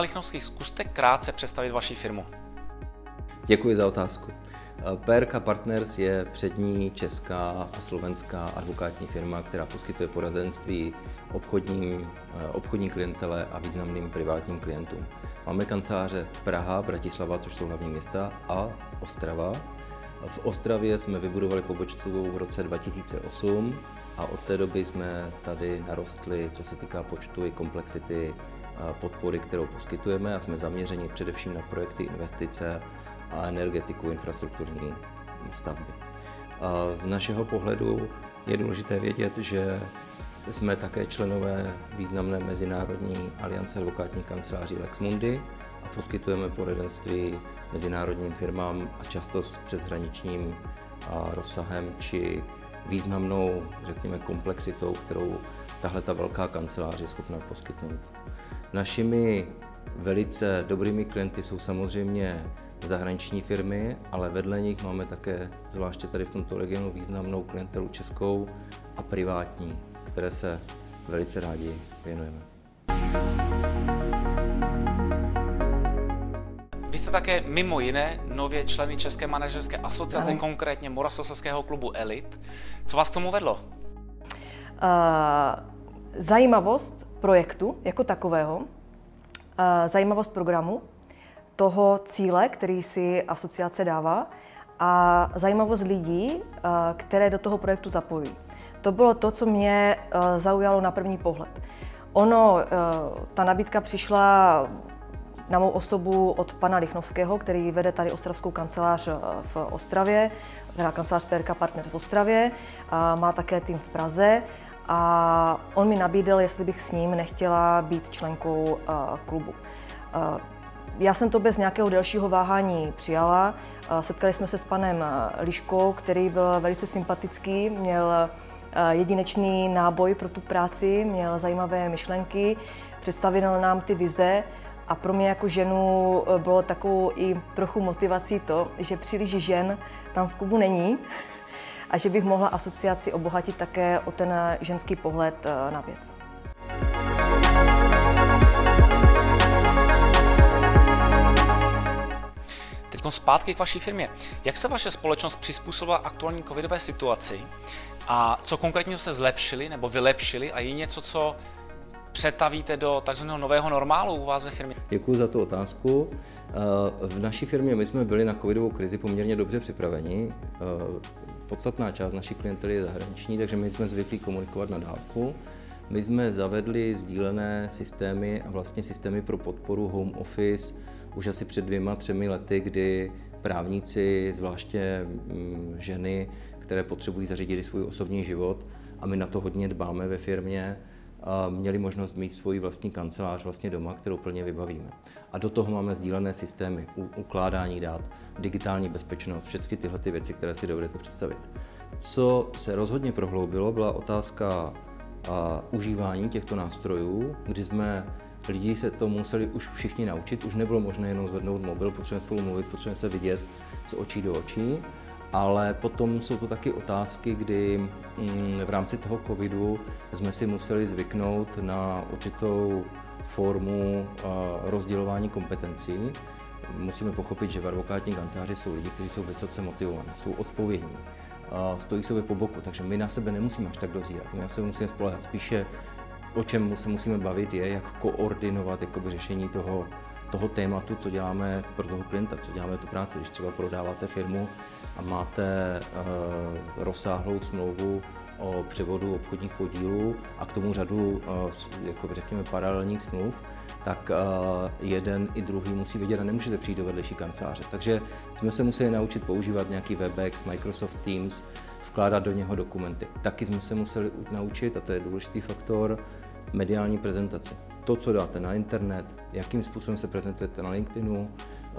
Lichnovský, zkuste krátce představit vaši firmu. Děkuji za otázku. PRK Partners je přední česká a slovenská advokátní firma, která poskytuje poradenství obchodním, obchodní klientele a významným privátním klientům. Máme kanceláře Praha, Bratislava, což jsou hlavní města, a Ostrava. V Ostravě jsme vybudovali pobočku v roce 2008 a od té doby jsme tady narostli, co se týká počtu i komplexity podpory, kterou poskytujeme a jsme zaměřeni především na projekty investice a energetiku infrastrukturní stavby. Z našeho pohledu je důležité vědět, že jsme také členové významné mezinárodní aliance advokátních kanceláří Lexmundi a poskytujeme poradenství mezinárodním firmám a často s přeshraničním rozsahem či významnou, řekněme, komplexitou, kterou tahle ta velká kancelář je schopná poskytnout. Našimi velice dobrými klienty jsou samozřejmě zahraniční firmy, ale vedle nich máme také, zvláště tady v tomto regionu, významnou klientelu českou a privátní, které se velice rádi věnujeme. Vy jste také mimo jiné nově členy České manažerské asociace, ano. konkrétně Moravskoslezského klubu Elit. Co vás k tomu vedlo? Uh, zajímavost projektu jako takového, zajímavost programu, toho cíle, který si asociace dává a zajímavost lidí, které do toho projektu zapojují. To bylo to, co mě zaujalo na první pohled. Ono, ta nabídka přišla na mou osobu od pana Lichnovského, který vede tady ostravskou kancelář v Ostravě, teda kancelář PRK Partner v Ostravě, má také tým v Praze a on mi nabídl, jestli bych s ním nechtěla být členkou klubu. Já jsem to bez nějakého delšího váhání přijala. Setkali jsme se s panem Liškou, který byl velice sympatický, měl jedinečný náboj pro tu práci, měl zajímavé myšlenky, představil nám ty vize a pro mě jako ženu bylo takovou i trochu motivací to, že příliš žen tam v klubu není a že bych mohla asociaci obohatit také o ten ženský pohled e, na věc. Teď zpátky k vaší firmě. Jak se vaše společnost přizpůsobila aktuální covidové situaci a co konkrétně jste zlepšili nebo vylepšili a je něco, co přetavíte do takzvaného nového normálu u vás ve firmě? Děkuji za tu otázku. Eh, v naší firmě my jsme byli na covidovou krizi poměrně dobře připraveni. Podstatná část naší klientely je zahraniční, takže my jsme zvyklí komunikovat na dálku. My jsme zavedli sdílené systémy a vlastně systémy pro podporu home office, už asi před dvěma, třemi lety, kdy právníci, zvláště mm, ženy, které potřebují zařídit svůj osobní život, a my na to hodně dbáme ve firmě, měli možnost mít svoji vlastní kancelář vlastně doma, kterou plně vybavíme. A do toho máme sdílené systémy, ukládání dát, digitální bezpečnost, všechny tyhle ty věci, které si dovedete představit. Co se rozhodně prohloubilo, byla otázka a, užívání těchto nástrojů, kdy jsme Lidi se to museli už všichni naučit, už nebylo možné jenom zvednout mobil, potřebujeme spolu mluvit, potřebujeme se vidět z očí do očí, ale potom jsou to taky otázky, kdy mm, v rámci toho covidu jsme si museli zvyknout na určitou formu rozdělování kompetencí. Musíme pochopit, že v advokátní kanceláři jsou lidi, kteří jsou vysoce motivovaní, jsou odpovědní, stojí sobě po boku, takže my na sebe nemusíme až tak dozírat. My na sebe musíme spolehat spíše o čem se musíme bavit, je, jak koordinovat jakoby, řešení toho, toho tématu, co děláme pro toho klienta, co děláme tu práci. Když třeba prodáváte firmu a máte uh, rozsáhlou smlouvu o převodu obchodních podílů a k tomu řadu, uh, jako řekněme, paralelních smluv, tak uh, jeden i druhý musí vědět a nemůžete přijít do vedlejší kanceláře. Takže jsme se museli naučit používat nějaký Webex, Microsoft Teams, vkládat do něho dokumenty. Taky jsme se museli naučit, a to je důležitý faktor, mediální prezentaci. To, co dáte na internet, jakým způsobem se prezentujete na LinkedInu, eh,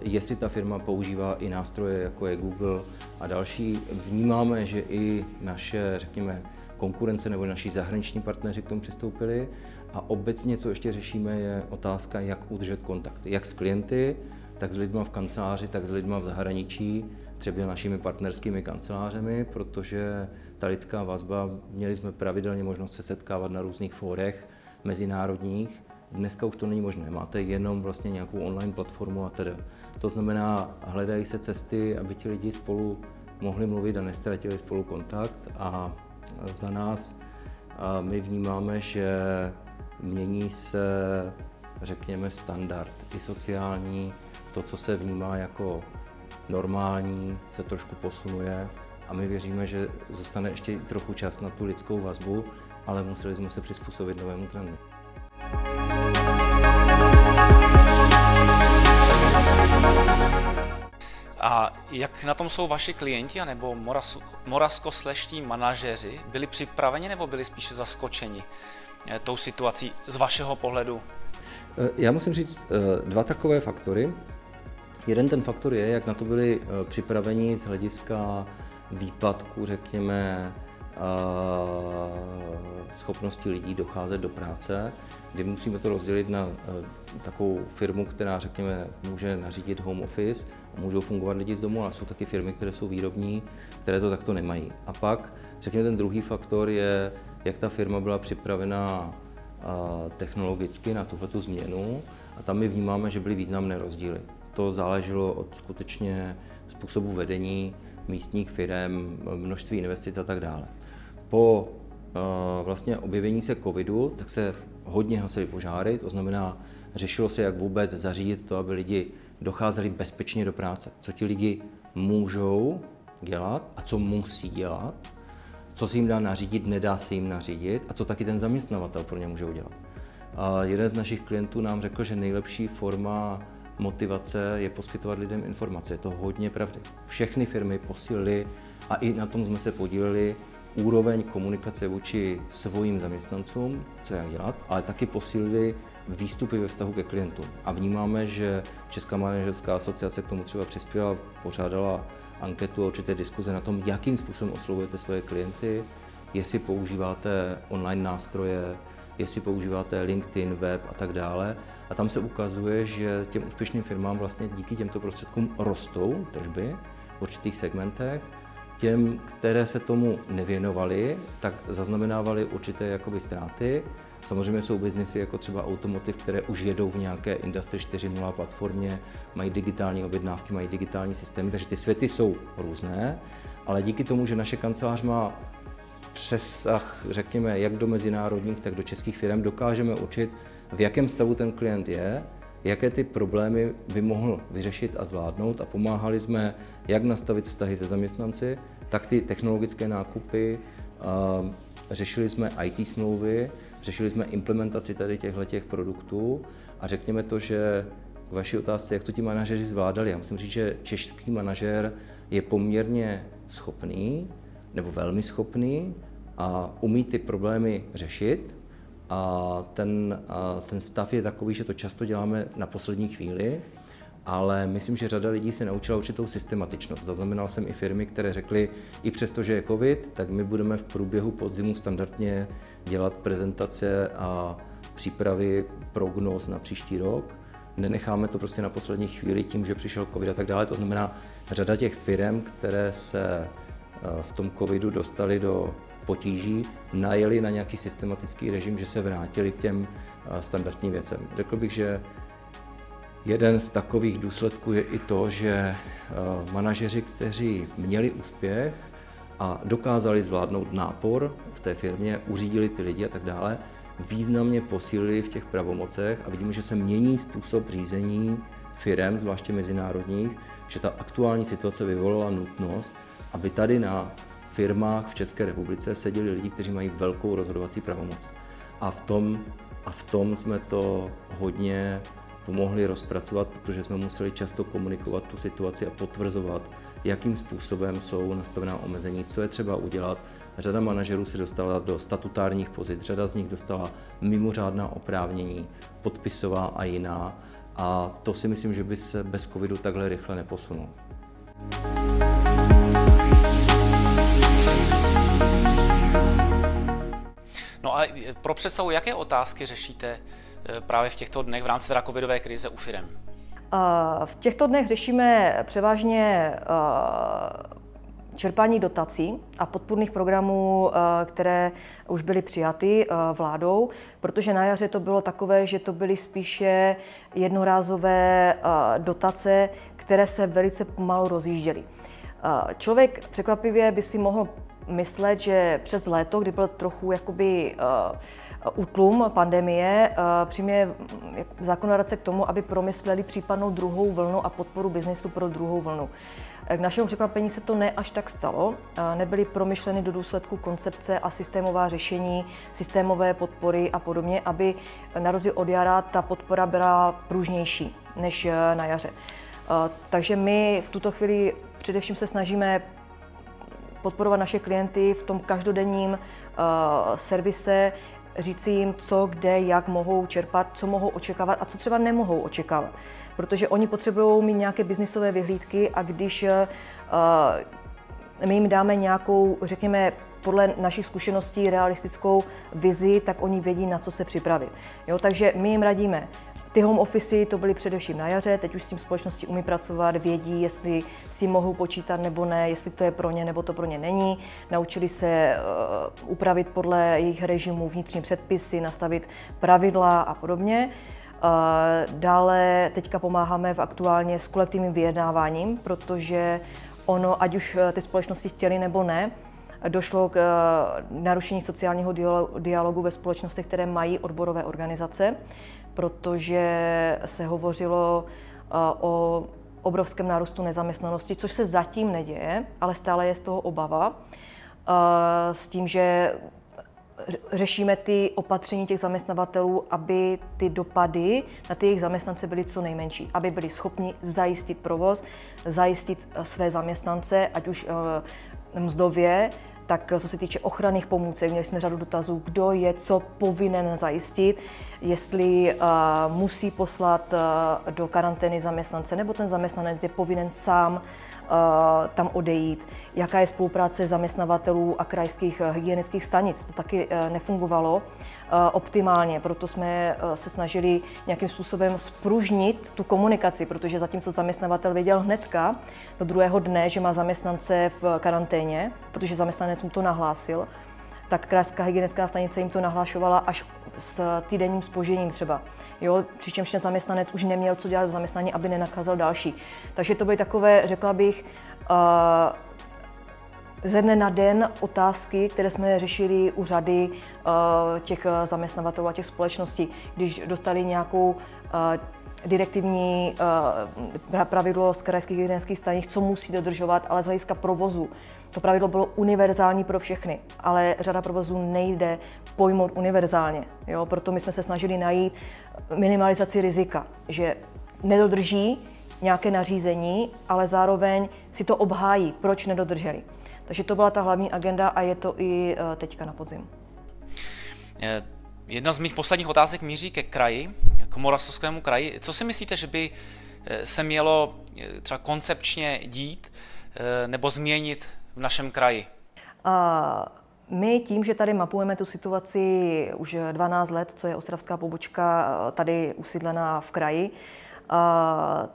jestli ta firma používá i nástroje, jako je Google a další. Vnímáme, že i naše, řekněme, konkurence nebo naši zahraniční partneři k tomu přistoupili. A obecně, co ještě řešíme, je otázka, jak udržet kontakty, jak s klienty, tak s lidmi v kanceláři, tak s lidmi v zahraničí, třeba našimi partnerskými kancelářemi, protože ta lidská vazba, měli jsme pravidelně možnost se setkávat na různých fórech mezinárodních, Dneska už to není možné, máte jenom vlastně nějakou online platformu a tedy. To znamená, hledají se cesty, aby ti lidi spolu mohli mluvit a nestratili spolu kontakt. A za nás my vnímáme, že mění se, řekněme, standard i sociální, to, co se vnímá jako normální, se trošku posunuje. A my věříme, že zůstane ještě trochu čas na tu lidskou vazbu, ale museli jsme se přizpůsobit novému trendu. A jak na tom jsou vaši klienti nebo moravskosleští manažeři? Byli připraveni nebo byli spíše zaskočeni eh, tou situací z vašeho pohledu? Eh, já musím říct eh, dva takové faktory. Jeden ten faktor je, jak na to byli připraveni z hlediska výpadku, řekněme, schopnosti lidí docházet do práce, kdy musíme to rozdělit na takovou firmu, která, řekněme, může nařídit home office a můžou fungovat lidi z domu, ale jsou taky firmy, které jsou výrobní, které to takto nemají. A pak, řekněme, ten druhý faktor je, jak ta firma byla připravena technologicky na tuhle změnu a tam my vnímáme, že byly významné rozdíly. To záleželo od skutečně způsobu vedení místních firm, množství investic a tak dále. Po vlastně objevení se covidu, tak se hodně hasily požáry, to znamená, řešilo se, jak vůbec zařídit to, aby lidi docházeli bezpečně do práce. Co ti lidi můžou dělat a co musí dělat, co se jim dá nařídit, nedá se jim nařídit a co taky ten zaměstnavatel pro ně může udělat. A jeden z našich klientů nám řekl, že nejlepší forma motivace je poskytovat lidem informace. Je to hodně pravdy. Všechny firmy posílily a i na tom jsme se podíleli úroveň komunikace vůči svým zaměstnancům, co jak dělat, ale taky posílili výstupy ve vztahu ke klientům. A vnímáme, že Česká manažerská asociace k tomu třeba přispěla, pořádala anketu a určité diskuze na tom, jakým způsobem oslovujete svoje klienty, jestli používáte online nástroje, jestli používáte LinkedIn, web a tak dále. A tam se ukazuje, že těm úspěšným firmám vlastně díky těmto prostředkům rostou tržby v určitých segmentech. Těm, které se tomu nevěnovali, tak zaznamenávali určité jakoby ztráty. Samozřejmě jsou biznesy jako třeba Automotiv, které už jedou v nějaké Industry 4.0 platformě, mají digitální objednávky, mají digitální systémy, takže ty světy jsou různé, ale díky tomu, že naše kancelář má přesah, řekněme, jak do mezinárodních, tak do českých firm, dokážeme učit, v jakém stavu ten klient je, jaké ty problémy by mohl vyřešit a zvládnout a pomáhali jsme jak nastavit vztahy se zaměstnanci, tak ty technologické nákupy, řešili jsme IT smlouvy, řešili jsme implementaci tady těchto těch produktů a řekněme to, že k vaší otázce, jak to ti manažeři zvládali. Já musím říct, že český manažer je poměrně schopný, nebo velmi schopný a umí ty problémy řešit. A ten, a ten stav je takový, že to často děláme na poslední chvíli, ale myslím, že řada lidí se naučila určitou systematičnost. Zaznamenal jsem i firmy, které řekly, i přesto, že je covid, tak my budeme v průběhu podzimu standardně dělat prezentace a přípravy prognóz na příští rok. Nenecháme to prostě na poslední chvíli tím, že přišel covid a tak dále. To znamená, řada těch firm, které se v tom covidu dostali do potíží, najeli na nějaký systematický režim, že se vrátili k těm eh, standardním věcem. Řekl bych, že jeden z takových důsledků je i to, že eh, manažeři, kteří měli úspěch a dokázali zvládnout nápor v té firmě, uřídili ty lidi a tak dále, významně posílili v těch pravomocech a vidíme, že se mění způsob řízení firm, zvláště mezinárodních, že ta aktuální situace vyvolala nutnost aby tady na firmách v České republice seděli lidi, kteří mají velkou rozhodovací pravomoc. A v tom, a v tom jsme to hodně pomohli rozpracovat, protože jsme museli často komunikovat tu situaci a potvrzovat, jakým způsobem jsou nastavená omezení, co je třeba udělat. Řada manažerů se dostala do statutárních pozic, řada z nich dostala mimořádná oprávnění, podpisová a jiná. A to si myslím, že by se bez covidu takhle rychle neposunulo. No a pro představu, jaké otázky řešíte eh, právě v těchto dnech v rámci teda covidové krize u firm? V těchto dnech řešíme převážně čerpání dotací a podpůrných programů, které už byly přijaty vládou, protože na jaře to bylo takové, že to byly spíše jednorázové dotace, které se velice pomalu rozjížděly. Člověk překvapivě by si mohl myslet, že přes léto, kdy byl trochu jakoby útlum pandemie, přijme zákonodárce k tomu, aby promysleli případnou druhou vlnu a podporu biznesu pro druhou vlnu. K našemu překvapení se to ne až tak stalo. Nebyly promyšleny do důsledku koncepce a systémová řešení, systémové podpory a podobně, aby na rozdíl od jara ta podpora byla pružnější než na jaře. Takže my v tuto chvíli především se snažíme podporovat naše klienty v tom každodenním uh, servise, říci jim, co, kde, jak mohou čerpat, co mohou očekávat a co třeba nemohou očekávat. Protože oni potřebují mít nějaké biznisové vyhlídky a když uh, my jim dáme nějakou, řekněme, podle našich zkušeností realistickou vizi, tak oni vědí, na co se připravit. Jo, takže my jim radíme, ty home office to byly především na jaře, teď už s tím společnosti umí pracovat, vědí, jestli si mohou počítat nebo ne, jestli to je pro ně nebo to pro ně není. Naučili se uh, upravit podle jejich režimu vnitřní předpisy, nastavit pravidla a podobně. Uh, dále teďka pomáháme v aktuálně s kolektivním vyjednáváním, protože ono, ať už eh, ty společnosti chtěli nebo ne, došlo k narušení sociálního dialogu ve společnostech, které mají odborové organizace protože se hovořilo eh, o obrovském nárůstu nezaměstnanosti, což se zatím neděje, ale stále je z toho obava. Eh, s tím, že řešíme ty opatření těch zaměstnavatelů, aby ty dopady na ty jejich zaměstnance byly co nejmenší, aby byli schopni zajistit provoz, zajistit eh, své zaměstnance, ať už mzdově, tak co se týče ochranných pomůcek, měli jsme řadu dotazů, kdo je co povinen zajistit, jestli uh, musí poslat uh, do karantény zaměstnance, nebo ten zaměstnanec je povinen sám tam odejít, jaká je spolupráce zaměstnavatelů a krajských hygienických stanic. To taky uh, nefungovalo. Eh, optimálně. Proto jsme eh, se snažili nějakým způsobem spružnit tu komunikaci, protože zatímco zaměstnavatel věděl hnedka do druhého dne, že má zaměstnance v karanténě, protože zaměstnanec mu to nahlásil, tak krajská hygienická stanice jim to nahlašovala až s týdenním spožením třeba. Jo, přičemž ten zaměstnanec už neměl co dělat v zaměstnání, aby nenakazal další. Takže to byly takové, řekla bych, uh, ze dne na den otázky, které jsme řešili u řady uh, těch eh, zaměstnavatelů a těch společností, když dostali nějakou uh, direktivní uh, pravidlo z krajských hygienických stanic, co musí dodržovat, ale z hlediska provozu. To pravidlo bylo univerzální pro všechny, ale řada provozů nejde pojmout univerzálně. Jo? Proto my jsme se snažili najít minimalizaci rizika, že nedodrží nějaké nařízení, ale zároveň si to obhájí, proč nedodrželi. Takže to byla ta hlavní agenda a je to i eh, teďka na podzim. Eh, jedna z mých posledních otázek míří ke kraji, Moravskému kraji. Co si myslíte, že by eh, se mělo třeba koncepčně dít nebo změnit v našem kraji? A my tím, že tady mapujeme tu situaci už 12 let, co je ostravská pobočka tady usídlená v kraji,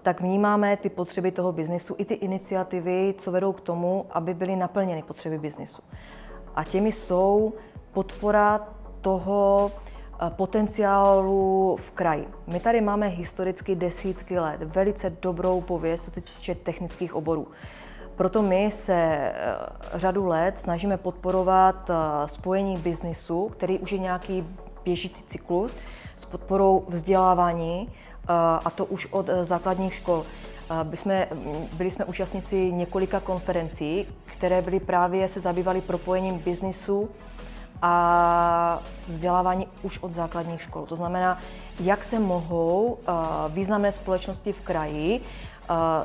tak vnímáme ty potřeby toho biznisu i ty iniciativy, co vedou k tomu, aby byly naplněny potřeby biznisu. A těmi jsou podpora toho potenciálu v kraji. My tady máme historicky desítky let velice dobrou pověst, co se týče technických oborů. Proto my se e, řadu let snažíme podporovat e, spojení biznisu, který už je nějaký běžící cyklus, s podporou vzdělávání, a to už od základních škol. By jsme, byli jsme účastníci několika konferencí, které byly právě se zabývaly propojením biznisu a vzdělávání už od základních škol. To znamená, jak se mohou významné společnosti v kraji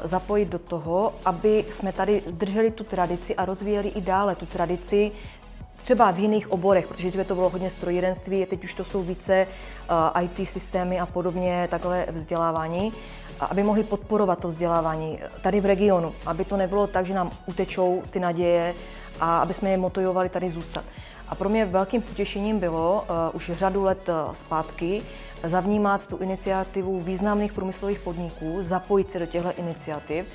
zapojit do toho, aby jsme tady drželi tu tradici a rozvíjeli i dále tu tradici třeba v jiných oborech, protože dříve to bylo hodně strojírenství, teď už to jsou více uh, IT systémy a podobně, takové vzdělávání, aby mohli podporovat to vzdělávání tady v regionu, aby to nebylo tak, že nám utečou ty naděje a aby jsme je motivovali tady zůstat. A pro mě velkým potěšením bylo uh, už řadu let uh, zpátky zavnímat tu iniciativu významných průmyslových podniků, zapojit se do těchto iniciativ,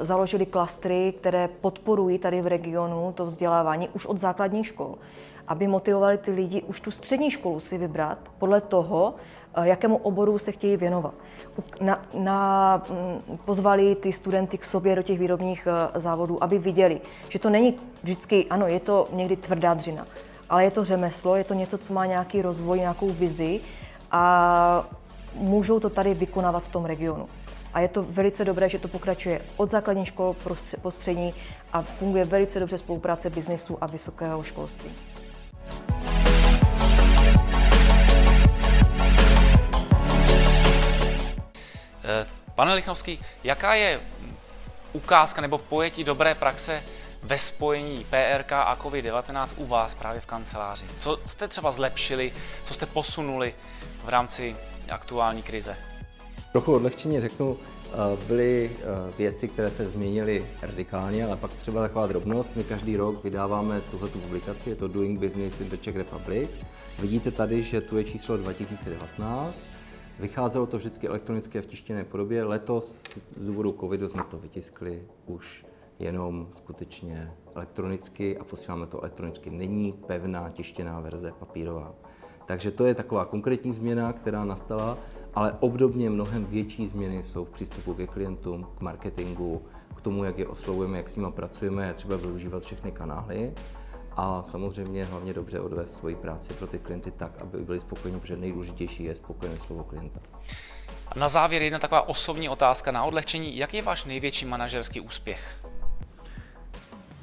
založili klastry, které podporují tady v regionu to vzdělávání už od základních škol, aby motivovali ty lidi už tu střední školu si vybrat podle toho, Eh, jakému oboru se chtějí věnovat. Na, na, mm, pozvali ty studenty k sobě do těch výrobních eh, závodů, aby viděli, že to není vždycky, ano, je to někdy tvrdá dřina, ale je to řemeslo, je to něco, co má nějaký rozvoj, nějakou vizi a můžou to tady vykonávat v tom regionu. A je to velice dobré, že to pokračuje od základní škol po střední a funguje velice dobře spolupráce biznesu a vysokého školství. Pane Lichnovský, jaká je ukázka nebo pojetí dobré praxe ve spojení PRK a COVID-19 u vás právě v kanceláři? Co jste třeba zlepšili, co jste posunuli v rámci aktuální krize? Trochu odlehčeně řeknu, eh, byly eh, věci, které se změnily radikálně, ale pak třeba taková drobnost. My každý rok vydáváme tuhle publikaci, je to Doing Business in the Czech Republic. Vidíte tady, že tu je číslo 2019 Vycházelo to vždycky elektronicky v tištěné podobě. Letos z důvodu covidu jsme to vytiskli už jenom skutečně elektronicky a posíláme to elektronicky. Není pevná tištěná verze papírová. Takže to je taková konkrétní změna, která nastala, ale obdobně mnohem větší změny jsou v přístupu ke klientům, k marketingu, k tomu, jak je oslovujeme, jak s nimi pracujeme, třeba využívat všechny kanály a samozřejmě hlavně dobře odvést svoji práci pro ty klienty tak, aby byli spokojeni, protože nejdůležitější je spokojené slovo klienta. A na závěr jedna taková osobní otázka na odlehčení. Jaký je váš největší manažerský úspěch?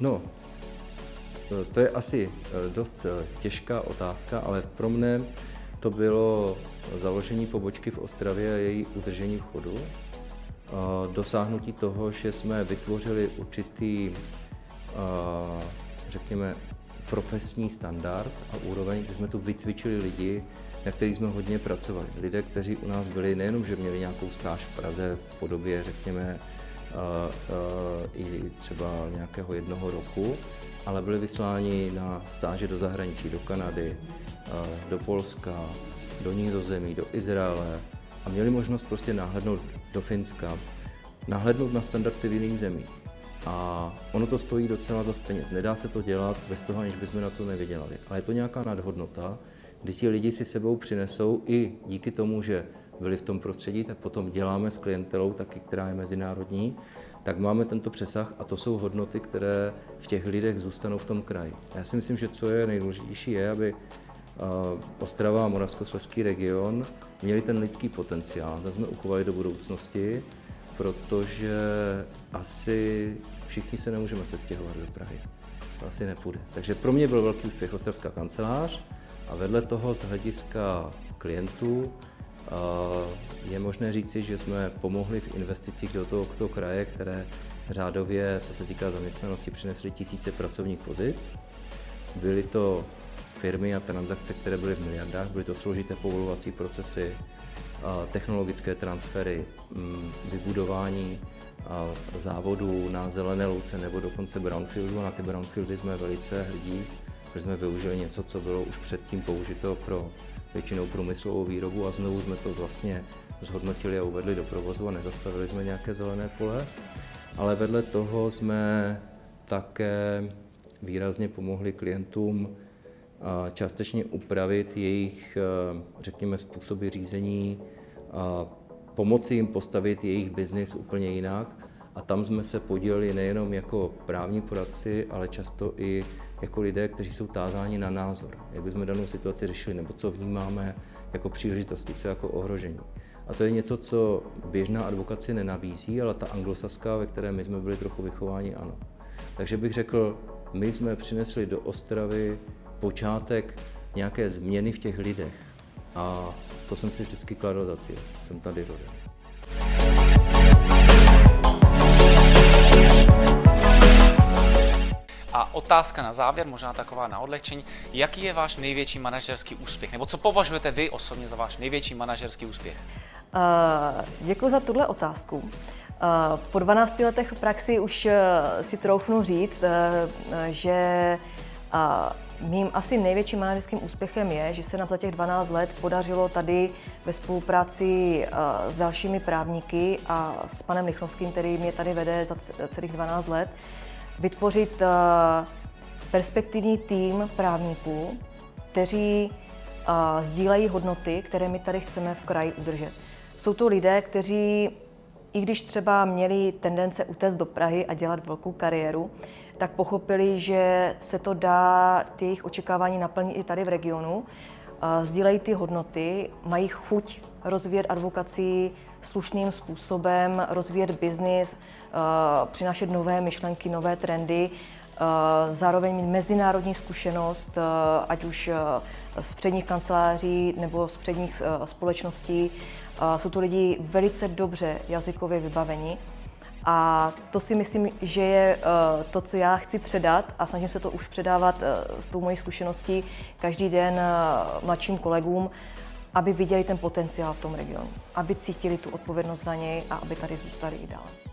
No, to je asi eh, dost eh, těžká otázka, ale pro mne to bylo založení pobočky v Ostravě a její udržení v chodu. Dosáhnutí toho, že jsme vytvořili určitý, řekněme, profesní standard a úroveň, kdy jsme tu vycvičili lidi, na kterých jsme hodně pracovali. Lidé, kteří u nás byli nejenom, že měli nějakou stáž v Praze v podobě, řekněme, uh, uh, i třeba nějakého jednoho roku, ale byli vysláni na stáže do zahraničí, do Kanady, uh, do Polska, do Nízozemí, do Izraele a měli možnost prostě nahlédnout do Finska, nahlédnout na standardy v jiných zemích. A ono to stojí docela dost peněz. Nedá se to dělat bez toho, aniž bychom na to nevydělali. Ale je to nějaká nadhodnota, kdy ti lidi si sebou přinesou i díky tomu, že byli v tom prostředí, tak potom děláme s klientelou taky, která je mezinárodní, tak máme tento přesah a to jsou hodnoty, které v těch lidech zůstanou v tom kraji. Já si myslím, že co je nejdůležitější, je, aby Ostrava a Moravskoslezský region měli ten lidský potenciál, ten jsme uchovali do budoucnosti protože asi všichni se nemůžeme sestěhovat do Prahy. To asi nepůjde. Takže pro mě byl velký úspěch Ostravská kancelář a vedle toho z hlediska klientů je možné říci, že jsme pomohli v investicích do toho, toho kraje, které řádově, co se týká zaměstnanosti, přinesly tisíce pracovních pozic. Byly to firmy a transakce, které byly v miliardách, byly to složité povolovací procesy, technologické transfery, mm, vybudování závodů na zelené louce nebo dokonce brownfieldu. Na ty brownfieldy jsme velice hrdí, protože jsme využili něco, co bylo už předtím použito pro většinou průmyslovou výrobu a znovu jsme to vlastně zhodnotili a uvedli do provozu a nezastavili jsme nějaké zelené pole. Ale vedle toho jsme také výrazně pomohli klientům částečně upravit jejich, eh, řekněme, způsoby řízení, a pomoci jim postavit jejich biznis úplně jinak. A tam jsme se podíleli nejenom jako právní poradci, ale často i jako lidé, kteří jsou tázáni na názor, jak bychom danou situaci řešili, nebo co vnímáme jako příležitosti, co jako ohrožení. A to je něco, co běžná advokace nenabízí, ale ta anglosaská, ve které my jsme byli trochu vychováni, ano. Takže bych řekl, my jsme přinesli do Ostravy počátek nějaké změny v těch lidech. A to jsem si vždycky kladl za cíl. Jsem tady rodil. A otázka na závěr, možná taková na odlehčení. Jaký je váš největší manažerský úspěch? Nebo co považujete vy osobně za váš největší manažerský úspěch? Uh, děkuji za tuhle otázku. Uh, po 12 letech v praxi už uh, si troufnu říct, uh, že mým asi největším manažerským úspěchem je, že se nám za těch 12 let podařilo tady ve spolupráci s dalšími právníky a s panem Lichnovským, který mě tady vede za celých 12 let, vytvořit perspektivní tým právníků, kteří sdílejí hodnoty, které my tady chceme v kraji udržet. Jsou to lidé, kteří, i když třeba měli tendence utéct do Prahy a dělat velkou kariéru, tak pochopili, že se to dá, ty jejich očekávání naplnit i tady v regionu. Sdílejí ty hodnoty, mají chuť rozvíjet advokaci slušným způsobem, rozvíjet biznis, přinášet nové myšlenky, nové trendy, zároveň mít mezinárodní zkušenost, ať už z předních kanceláří nebo z předních společností. Jsou to lidi velice dobře jazykově vybavení. A to si myslím, že je uh, to, co já chci předat a snažím se to už předávat uh, s tou mojí zkušeností každý den uh, mladším kolegům, aby viděli ten potenciál v tom regionu, aby cítili tu odpovědnost za něj a aby tady zůstali i dále.